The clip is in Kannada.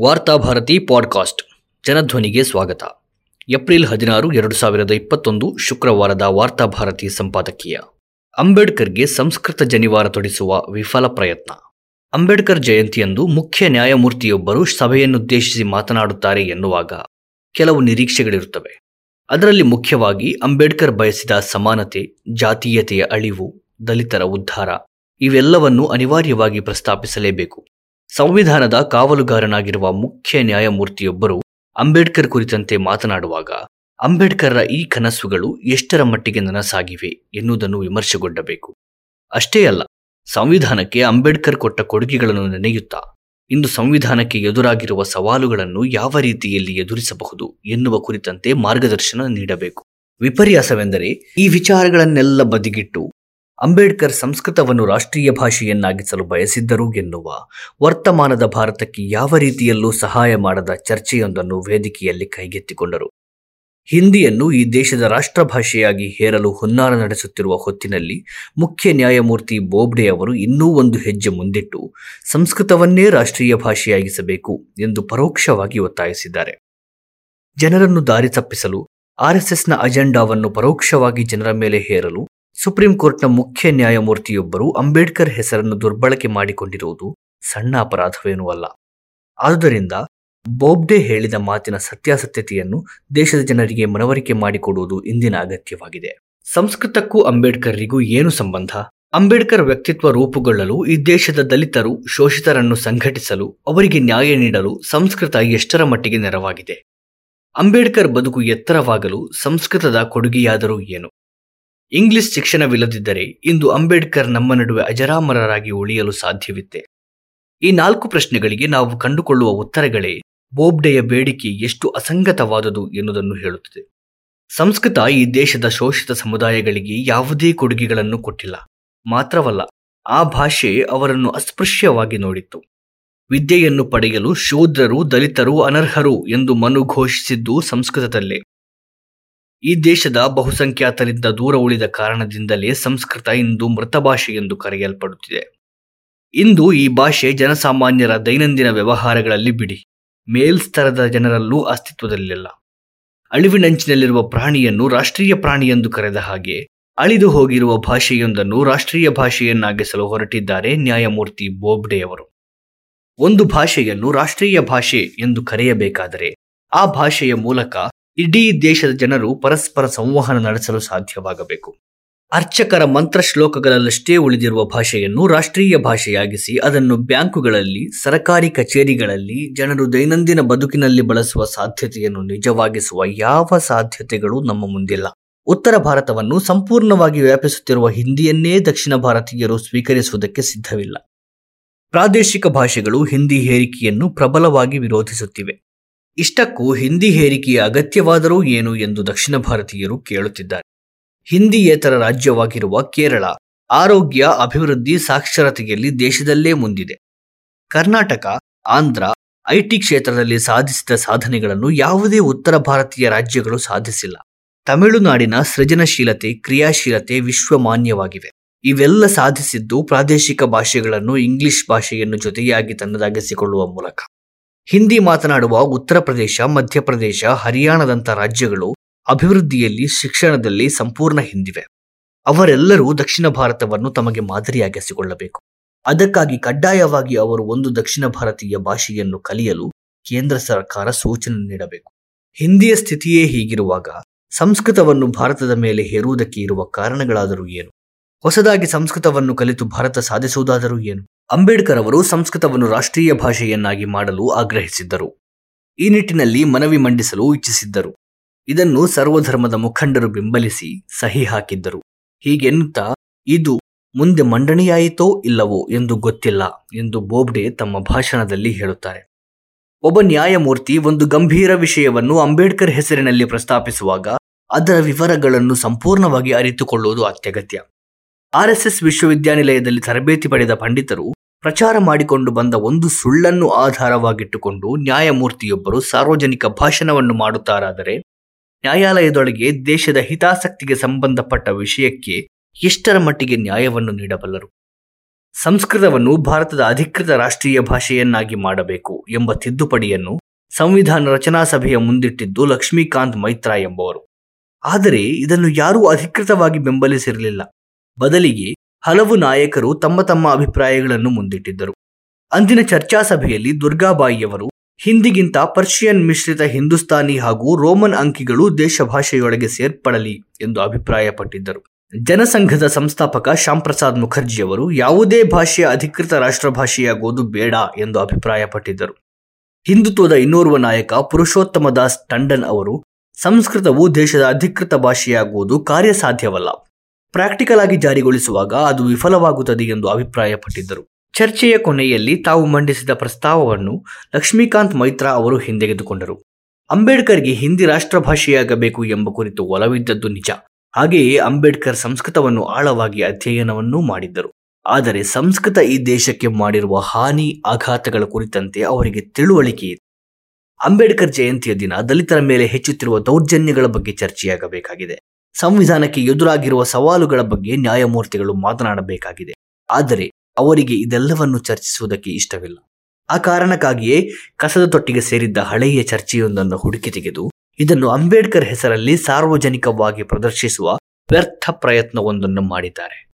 ವಾರ್ತಾಭಾರತಿ ಪಾಡ್ಕಾಸ್ಟ್. ಜನಧ್ವನಿಗೆ ಸ್ವಾಗತ. ಏಪ್ರಿಲ್ ಹದಿನಾರು, ಎರಡು ಸಾವಿರದ ಇಪ್ಪತ್ತೊಂದು ಶುಕ್ರವಾರದ ವಾರ್ತಾಭಾರತಿ ಸಂಪಾದಕೀಯ. ಅಂಬೇಡ್ಕರ್ಗೆ ಸಂಸ್ಕೃತ ಜನಿವಾರ ತೊಡಿಸುವ ವಿಫಲ ಪ್ರಯತ್ನ. ಅಂಬೇಡ್ಕರ್ ಜಯಂತಿಯಂದು ಮುಖ್ಯ ನ್ಯಾಯಮೂರ್ತಿಯೊಬ್ಬರು ಸಭೆಯನ್ನುದ್ದೇಶಿಸಿ ಮಾತನಾಡುತ್ತಾರೆ ಎನ್ನುವಾಗ ಕೆಲವು ನಿರೀಕ್ಷೆಗಳಿರುತ್ತವೆ. ಅದರಲ್ಲಿ ಮುಖ್ಯವಾಗಿ ಅಂಬೇಡ್ಕರ್ ಬಯಸಿದ ಸಮಾನತೆ, ಜಾತೀಯತೆಯ ಅಳಿವು, ದಲಿತರ ಉದ್ಧಾರ ಇವೆಲ್ಲವನ್ನು ಅನಿವಾರ್ಯವಾಗಿ ಪ್ರಸ್ತಾಪಿಸಲೇಬೇಕು. ಸಂವಿಧಾನದ ಕಾವಲುಗಾರನಾಗಿರುವ ಮುಖ್ಯ ನ್ಯಾಯಮೂರ್ತಿಯೊಬ್ಬರು ಅಂಬೇಡ್ಕರ್ ಕುರಿತಂತೆ ಮಾತನಾಡುವಾಗ, ಅಂಬೇಡ್ಕರ್ರ ಈ ಕನಸುಗಳು ಎಷ್ಟರ ಮಟ್ಟಿಗೆ ನನಸಾಗಿವೆ ಎನ್ನುವುದನ್ನು ವಿಮರ್ಶೆಗೊಂಡಬೇಕು ಅಷ್ಟೇ ಅಲ್ಲ, ಸಂವಿಧಾನಕ್ಕೆ ಅಂಬೇಡ್ಕರ್ ಕೊಟ್ಟ ಕೊಡುಗೆಗಳನ್ನು ನೆನೆಯುತ್ತಾ, ಇಂದು ಸಂವಿಧಾನಕ್ಕೆ ಎದುರಾಗಿರುವ ಸವಾಲುಗಳನ್ನು ಯಾವ ರೀತಿಯಲ್ಲಿ ಎದುರಿಸಬಹುದು ಎನ್ನುವ ಕುರಿತಂತೆ ಮಾರ್ಗದರ್ಶನ ನೀಡಬೇಕು. ವಿಪರ್ಯಾಸವೆಂದರೆ ಈ ವಿಚಾರಗಳನ್ನೆಲ್ಲ ಬದಿಗಿಟ್ಟು ಅಂಬೇಡ್ಕರ್ ಸಂಸ್ಕೃತವನ್ನು ರಾಷ್ಟ್ರೀಯ ಭಾಷೆಯನ್ನಾಗಿಸಲು ಬಯಸಿದ್ದರು ಎನ್ನುವ ವರ್ತಮಾನದ ಭಾರತಕ್ಕೆ ಯಾವ ರೀತಿಯಲ್ಲೂ ಸಹಾಯ ಮಾಡದ ಚರ್ಚೆಯೊಂದನ್ನು ವೇದಿಕೆಯಲ್ಲಿ ಕೈಗೆತ್ತಿಕೊಂಡರು. ಹಿಂದಿಯನ್ನು ಈ ದೇಶದ ರಾಷ್ಟ್ರ ಭಾಷೆಯಾಗಿ ಹೇರಲು ಹುನ್ನಾರ ನಡೆಸುತ್ತಿರುವ ಹೊತ್ತಿನಲ್ಲಿ ಮುಖ್ಯ ನ್ಯಾಯಮೂರ್ತಿ ಬೋಬ್ಡೆ ಅವರು ಇನ್ನೂ ಒಂದು ಹೆಜ್ಜೆ ಮುಂದಿಟ್ಟು, ಸಂಸ್ಕೃತವನ್ನೇ ರಾಷ್ಟ್ರೀಯ ಭಾಷೆಯಾಗಿಸಬೇಕು ಎಂದು ಪರೋಕ್ಷವಾಗಿ ಒತ್ತಾಯಿಸಿದ್ದಾರೆ. ಜನರನ್ನು ದಾರಿ ತಪ್ಪಿಸಲು ಆರ್ಎಸ್ಎಸ್ನ ಅಜೆಂಡಾವನ್ನು ಪರೋಕ್ಷವಾಗಿ ಜನರ ಮೇಲೆ ಹೇರಲು ಸುಪ್ರೀಂ ಕೋರ್ಟ್ನ ಮುಖ್ಯ ನ್ಯಾಯಮೂರ್ತಿಯೊಬ್ಬರು ಅಂಬೇಡ್ಕರ್ ಹೆಸರನ್ನು ದುರ್ಬಳಕೆ ಮಾಡಿಕೊಂಡಿರುವುದು ಸಣ್ಣ ಅಪರಾಧವೇನೂ ಅಲ್ಲ. ಆದುದರಿಂದ ಬೋಬ್ಡೆ ಹೇಳಿದ ಮಾತಿನ ಸತ್ಯಾಸತ್ಯತೆಯನ್ನು ದೇಶದ ಜನರಿಗೆ ಮನವರಿಕೆ ಮಾಡಿಕೊಡುವುದು ಇಂದಿನ ಅಗತ್ಯವಾಗಿದೆ. ಸಂಸ್ಕೃತಕ್ಕೂ ಅಂಬೇಡ್ಕರ್ರಿಗೂ ಏನು ಸಂಬಂಧ? ಅಂಬೇಡ್ಕರ್ ವ್ಯಕ್ತಿತ್ವ ರೂಪುಗೊಳ್ಳಲು ಈ ದೇಶದ ದಲಿತರು, ಶೋಷಿತರನ್ನು ಸಂಘಟಿಸಲು, ಅವರಿಗೆ ನ್ಯಾಯ ನೀಡಲು ಸಂಸ್ಕೃತ ಎಷ್ಟರ ಮಟ್ಟಿಗೆ ನೆರವಾಗಿದೆ? ಅಂಬೇಡ್ಕರ್ ಬದುಕು ಎತ್ತರವಾಗಲು ಸಂಸ್ಕೃತದ ಕೊಡುಗೆಯಾದರೂ ಏನು? ಇಂಗ್ಲಿಷ್ ಶಿಕ್ಷಣವಿಲ್ಲದಿದ್ದರೆ ಇಂದು ಅಂಬೇಡ್ಕರ್ ನಮ್ಮ ನಡುವೆ ಅಜರಾಮರರಾಗಿ ಉಳಿಯಲು ಸಾಧ್ಯವಿತ್ತೆ. ಈ ನಾಲ್ಕು ಪ್ರಶ್ನೆಗಳಿಗೆ ನಾವು ಕಂಡುಕೊಳ್ಳುವ ಉತ್ತರಗಳೇ ಬೋಬ್ಡೆಯ ಬೇಡಿಕೆ ಎಷ್ಟು ಅಸಂಗತವಾದುದು ಎನ್ನುವುದನ್ನು ಹೇಳುತ್ತದೆ. ಸಂಸ್ಕೃತ ಈ ದೇಶದ ಶೋಷಿತ ಸಮುದಾಯಗಳಿಗೆ ಯಾವುದೇ ಕೊಡುಗೆಗಳನ್ನು ಕೊಟ್ಟಿಲ್ಲ. ಮಾತ್ರವಲ್ಲ, ಆ ಭಾಷೆ ಅವರನ್ನು ಅಸ್ಪೃಶ್ಯವಾಗಿ ನೋಡಿತ್ತು. ವಿದ್ಯೆಯನ್ನು ಪಡೆಯಲು ಶೂದ್ರರು, ದಲಿತರು, ಅನರ್ಹರು ಎಂದು ಮನು ಘೋಷಿಸಿದ್ದು ಸಂಸ್ಕೃತದಲ್ಲೇ. ಈ ದೇಶದ ಬಹುಸಂಖ್ಯಾತರಿಂದ ದೂರ ಉಳಿದ ಕಾರಣದಿಂದಲೇ ಸಂಸ್ಕೃತ ಇಂದು ಮೃತ ಭಾಷೆ ಎಂದು ಕರೆಯಲ್ಪಡುತ್ತಿದೆ. ಇಂದು ಈ ಭಾಷೆ ಜನಸಾಮಾನ್ಯರ ದೈನಂದಿನ ವ್ಯವಹಾರಗಳಲ್ಲಿ ಬಿಡಿ. ಮೇಲ್ಸ್ತರದ ಜನರಲ್ಲೂ ಅಸ್ತಿತ್ವದಲ್ಲಿಲ್ಲ. ಅಳಿವಿನಂಚಿನಲ್ಲಿರುವ ಪ್ರಾಣಿಯನ್ನು ರಾಷ್ಟ್ರೀಯ ಪ್ರಾಣಿ ಎಂದು ಕರೆದ ಹಾಗೆ, ಅಳಿದು ಹೋಗಿರುವ ಭಾಷೆಯೊಂದನ್ನು ರಾಷ್ಟ್ರೀಯ ಭಾಷೆಯನ್ನಾಗಿಸಲು ಹೊರಟಿದ್ದಾರೆ ನ್ಯಾಯಮೂರ್ತಿ ಬೋಬ್ಡೆಯವರು ಒಂದು ಭಾಷೆಯನ್ನು ರಾಷ್ಟ್ರೀಯ ಭಾಷೆ ಎಂದು ಕರೆಯಬೇಕಾದರೆ, ಆ ಭಾಷೆಯ ಮೂಲಕ ಇಡೀ ದೇಶದ ಜನರು ಪರಸ್ಪರ ಸಂವಹನ ನಡೆಸಲು ಸಾಧ್ಯವಾಗಬೇಕು. ಅರ್ಚಕರ ಮಂತ್ರ ಶ್ಲೋಕಗಳಲ್ಲಷ್ಟೇ ಉಳಿದಿರುವ ಭಾಷೆಯನ್ನು ರಾಷ್ಟ್ರೀಯ ಭಾಷೆಯಾಗಿಸಿ ಅದನ್ನು ಬ್ಯಾಂಕುಗಳಲ್ಲಿ, ಸರಕಾರಿ ಕಚೇರಿಗಳಲ್ಲಿ, ಜನರು ದೈನಂದಿನ ಬದುಕಿನಲ್ಲಿ ಬಳಸುವ ಸಾಧ್ಯತೆಯನ್ನು ನಿಜವಾಗಿಸುವ ಯಾವ ಸಾಧ್ಯತೆಗಳು ನಮ್ಮ ಮುಂದಿಲ್ಲ. ಉತ್ತರ ಭಾರತವನ್ನು ಸಂಪೂರ್ಣವಾಗಿ ವ್ಯಾಪಿಸುತ್ತಿರುವ ಹಿಂದಿಯನ್ನೇ ದಕ್ಷಿಣ ಭಾರತೀಯರು ಸ್ವೀಕರಿಸುವುದಕ್ಕೆ ಸಿದ್ಧವಿಲ್ಲ. ಪ್ರಾದೇಶಿಕ ಭಾಷೆಗಳು ಹಿಂದಿ ಹೇರಿಕೆಯನ್ನು ಪ್ರಬಲವಾಗಿ ವಿರೋಧಿಸುತ್ತಿವೆ. ಇಷ್ಟಕ್ಕೂ ಹಿಂದಿ ಹೇರಿಕೆಯ ಅಗತ್ಯವಾದರೂ ಏನು ಎಂದು ದಕ್ಷಿಣ ಭಾರತೀಯರು ಕೇಳುತ್ತಿದ್ದಾರೆ. ಹಿಂದಿಯೇತರ ರಾಜ್ಯವಾಗಿರುವ ಕೇರಳ, ಆರೋಗ್ಯ, ಅಭಿವೃದ್ಧಿ, ಸಾಕ್ಷರತೆಯಲ್ಲಿ ದೇಶದಲ್ಲೇ ಮುಂದಿದೆ. ಕರ್ನಾಟಕ, ಆಂಧ್ರ, ಐಟಿ ಕ್ಷೇತ್ರದಲ್ಲಿ ಸಾಧಿಸಿದ ಸಾಧನೆಗಳನ್ನು ಯಾವುದೇ ಉತ್ತರ ಭಾರತೀಯ ರಾಜ್ಯಗಳು ಸಾಧಿಸಿಲ್ಲ. ತಮಿಳುನಾಡಿನ ಸೃಜನಶೀಲತೆ, ಕ್ರಿಯಾಶೀಲತೆ ವಿಶ್ವಮಾನ್ಯವಾಗಿವೆ. ಇವೆಲ್ಲ ಸಾಧಿಸಿದ್ದು ಪ್ರಾದೇಶಿಕ ಭಾಷೆಗಳನ್ನು ಇಂಗ್ಲಿಷ್ ಭಾಷೆಯನ್ನು ಜೊತೆಯಾಗಿ ತನ್ನದಾಗಿಸಿಕೊಳ್ಳುವ ಮೂಲಕ. ಹಿಂದಿ ಮಾತನಾಡುವ ಉತ್ತರ ಪ್ರದೇಶ ಮಧ್ಯಪ್ರದೇಶ ಹರಿಯಾಣದಂಥ ರಾಜ್ಯಗಳು ಅಭಿವೃದ್ಧಿಯಲ್ಲಿ, ಶಿಕ್ಷಣದಲ್ಲಿ ಸಂಪೂರ್ಣ ಹಿಂದಿವೆ. ಅವರೆಲ್ಲರೂ ದಕ್ಷಿಣ ಭಾರತವನ್ನು ತಮಗೆ ಮಾದರಿಯಾಗಿಸಿಕೊಳ್ಳಬೇಕು. ಅದಕ್ಕಾಗಿ ಕಡ್ಡಾಯವಾಗಿ ಅವರು ಒಂದು ದಕ್ಷಿಣ ಭಾರತೀಯ ಭಾಷೆಯನ್ನು ಕಲಿಯಲು ಕೇಂದ್ರ ಸರ್ಕಾರ ಸೂಚನೆ ನೀಡಬೇಕು. ಹಿಂದಿಯ ಸ್ಥಿತಿಯೇ ಹೀಗಿರುವಾಗ ಸಂಸ್ಕೃತವನ್ನು ಭಾರತದ ಮೇಲೆ ಹೇರುವುದಕ್ಕೆ ಇರುವ ಕಾರಣಗಳಾದರೂ ಏನು? ಹೊಸದಾಗಿ ಸಂಸ್ಕೃತವನ್ನು ಕಲಿತು ಭಾರತ ಸಾಧಿಸುವುದಾದರೂ ಏನು? ಅಂಬೇಡ್ಕರ್ ಅವರು ಸಂಸ್ಕೃತವನ್ನು ರಾಷ್ಟ್ರೀಯ ಭಾಷೆಯನ್ನಾಗಿ ಮಾಡಲು ಆಗ್ರಹಿಸಿದ್ದರು. ಈ ನಿಟ್ಟಿನಲ್ಲಿ ಮನವಿ ಮಂಡಿಸಲು ಇಚ್ಛಿಸಿದ್ದರು. ಇದನ್ನು ಸರ್ವಧರ್ಮದ ಮುಖಂಡರು ಬೆಂಬಲಿಸಿ ಸಹಿ ಹಾಕಿದ್ದರು. ಹೀಗೆನ್ನುತ್ತಾ ಇದು ಮುಂದೆ ಮಂಡನೆಯಾಯಿತೋ ಇಲ್ಲವೋ ಎಂದು ಗೊತ್ತಿಲ್ಲ ಎಂದು ಬೋಬ್ಡೆ ತಮ್ಮ ಭಾಷಣದಲ್ಲಿ ಹೇಳುತ್ತಾರೆ. ಒಬ್ಬ ನ್ಯಾಯಮೂರ್ತಿ ಒಂದು ಗಂಭೀರ ವಿಷಯವನ್ನು ಅಂಬೇಡ್ಕರ್ ಹೆಸರಿನಲ್ಲಿ ಪ್ರಸ್ತಾಪಿಸುವಾಗ ಅದರ ವಿವರಗಳನ್ನು ಸಂಪೂರ್ಣವಾಗಿ ಅರಿತುಕೊಳ್ಳುವುದು ಅತ್ಯಗತ್ಯ. ಆರ್ಎಸ್ಎಸ್ ವಿಶ್ವವಿದ್ಯಾನಿಲಯದಲ್ಲಿ ತರಬೇತಿ ಪಡೆದ ಪಂಡಿತರು ಪ್ರಚಾರ ಮಾಡಿಕೊಂಡು ಬಂದ ಒಂದು ಸುಳ್ಳನ್ನು ಆಧಾರವಾಗಿಟ್ಟುಕೊಂಡು ನ್ಯಾಯಮೂರ್ತಿಯೊಬ್ಬರು ಸಾರ್ವಜನಿಕ ಭಾಷಣವನ್ನು ಮಾಡುತ್ತಾರಾದರೆ ನ್ಯಾಯಾಲಯದೊಳಗೆ ದೇಶದ ಹಿತಾಸಕ್ತಿಗೆ ಸಂಬಂಧಪಟ್ಟ ವಿಷಯಕ್ಕೆ ಎಷ್ಟರ ಮಟ್ಟಿಗೆ ನ್ಯಾಯವನ್ನು ನೀಡಬಲ್ಲರು? ಸಂಸ್ಕೃತವನ್ನು ಭಾರತದ ಅಧಿಕೃತ ರಾಷ್ಟ್ರೀಯ ಭಾಷೆಯನ್ನಾಗಿ ಮಾಡಬೇಕು ಎಂಬ ತಿದ್ದುಪಡಿಯನ್ನು ಸಂವಿಧಾನ ರಚನಾ ಸಭೆಯ ಮುಂದಿಟ್ಟಿದ್ದು ಲಕ್ಷ್ಮೀಕಾಂತ್ ಮೈತ್ರಾ ಎಂಬವರು. ಆದರೆ ಇದನ್ನು ಯಾರೂ ಅಧಿಕೃತವಾಗಿ ಬೆಂಬಲಿಸಿರಲಿಲ್ಲ. ಬದಲಿಗೆ ಹಲವು ನಾಯಕರು ತಮ್ಮ ತಮ್ಮ ಅಭಿಪ್ರಾಯಗಳನ್ನು ಮುಂದಿಟ್ಟಿದ್ದರು. ಅಂದಿನ ಚರ್ಚಾ ಸಭೆಯಲ್ಲಿ ದುರ್ಗಾಬಾಯಿಯವರು, ಹಿಂದಿಗಿಂತ ಪರ್ಷಿಯನ್ ಮಿಶ್ರಿತ ಹಿಂದೂಸ್ತಾನಿ ಹಾಗೂ ರೋಮನ್ ಅಂಕಿಗಳು ದೇಶಭಾಷೆಯೊಳಗೆ ಸೇರ್ಪಡಲಿ ಎಂದು ಅಭಿಪ್ರಾಯಪಟ್ಟಿದ್ದರು. ಜನಸಂಘದ ಸಂಸ್ಥಾಪಕ ಶ್ಯಾಂಪ್ರಸಾದ್ ಮುಖರ್ಜಿಯವರು, ಯಾವುದೇ ಭಾಷೆಯ ಅಧಿಕೃತ ರಾಷ್ಟ್ರಭಾಷೆಯಾಗುವುದು ಬೇಡ ಎಂದು ಅಭಿಪ್ರಾಯಪಟ್ಟಿದ್ದರು. ಹಿಂದುತ್ವದ ಇನ್ನೋರ್ವ ನಾಯಕ ಪುರುಷೋತ್ತಮ ದಾಸ್ ಟಂಡನ್ ಅವರು, ಸಂಸ್ಕೃತವು ದೇಶದ ಅಧಿಕೃತ ಭಾಷೆಯಾಗುವುದು ಕಾರ್ಯಸಾಧ್ಯವಲ್ಲ. ಪ್ರಾಕ್ಟಿಕಲ್ ಆಗಿ ಜಾರಿಗೊಳಿಸುವಾಗ ಅದು ವಿಫಲವಾಗುತ್ತದೆ ಎಂದು ಅಭಿಪ್ರಾಯಪಟ್ಟಿದ್ದರು. ಚರ್ಚೆಯ ಕೊನೆಯಲ್ಲಿ ತಾವು ಮಂಡಿಸಿದ ಪ್ರಸ್ತಾವವನ್ನು ಲಕ್ಷ್ಮೀಕಾಂತ್ ಮೈತ್ರಾ ಅವರು ಹಿಂದೆಗೆದುಕೊಂಡರು. ಅಂಬೇಡ್ಕರ್ಗೆ ಹಿಂದಿ ರಾಷ್ಟ್ರಭಾಷೆಯಾಗಬೇಕು ಎಂಬ ಕುರಿತು ಒಲವಿದ್ದದ್ದು ನಿಜ. ಹಾಗೆಯೇ ಅಂಬೇಡ್ಕರ್ ಸಂಸ್ಕೃತವನ್ನು ಆಳವಾಗಿ ಅಧ್ಯಯನವನ್ನೂ ಮಾಡಿದ್ದರು. ಆದರೆ ಸಂಸ್ಕೃತ ಈ ದೇಶಕ್ಕೆ ಮಾಡಿರುವ ಹಾನಿ, ಆಘಾತಗಳ ಕುರಿತಂತೆ ಅವರಿಗೆ ತಿಳುವಳಿಕೆ ಇದೆ ಅಂಬೇಡ್ಕರ್ ಜಯಂತಿಯ ದಿನ ದಲಿತರ ಮೇಲೆ ಹೆಚ್ಚುತ್ತಿರುವ ದೌರ್ಜನ್ಯಗಳ ಬಗ್ಗೆ ಚರ್ಚೆಯಾಗಬೇಕಾಗಿದೆ. ಸಂವಿಧಾನಕ್ಕೆ ಎದುರಾಗಿರುವ ಸವಾಲುಗಳ ಬಗ್ಗೆ ನ್ಯಾಯಮೂರ್ತಿಗಳು ಮಾತನಾಡಬೇಕಾಗಿದೆ. ಆದರೆ ಅವರಿಗೆ ಇದೆಲ್ಲವನ್ನು ಚರ್ಚಿಸುವುದಕ್ಕೆ ಇಷ್ಟವಿಲ್ಲ. ಆ ಕಾರಣಕ್ಕಾಗಿಯೇ ಕಸದ ತೊಟ್ಟಿಗೆ ಸೇರಿದ್ದ ಹಳೆಯ ಚರ್ಚೆಯೊಂದನ್ನು ಹುಡುಕಿ ತೆಗೆದು ಇದನ್ನು ಅಂಬೇಡ್ಕರ್ ಹೆಸರಲ್ಲಿ ಸಾರ್ವಜನಿಕವಾಗಿ ಪ್ರದರ್ಶಿಸುವ ವ್ಯರ್ಥ ಪ್ರಯತ್ನವೊಂದನ್ನು ಮಾಡಿದ್ದಾರೆ.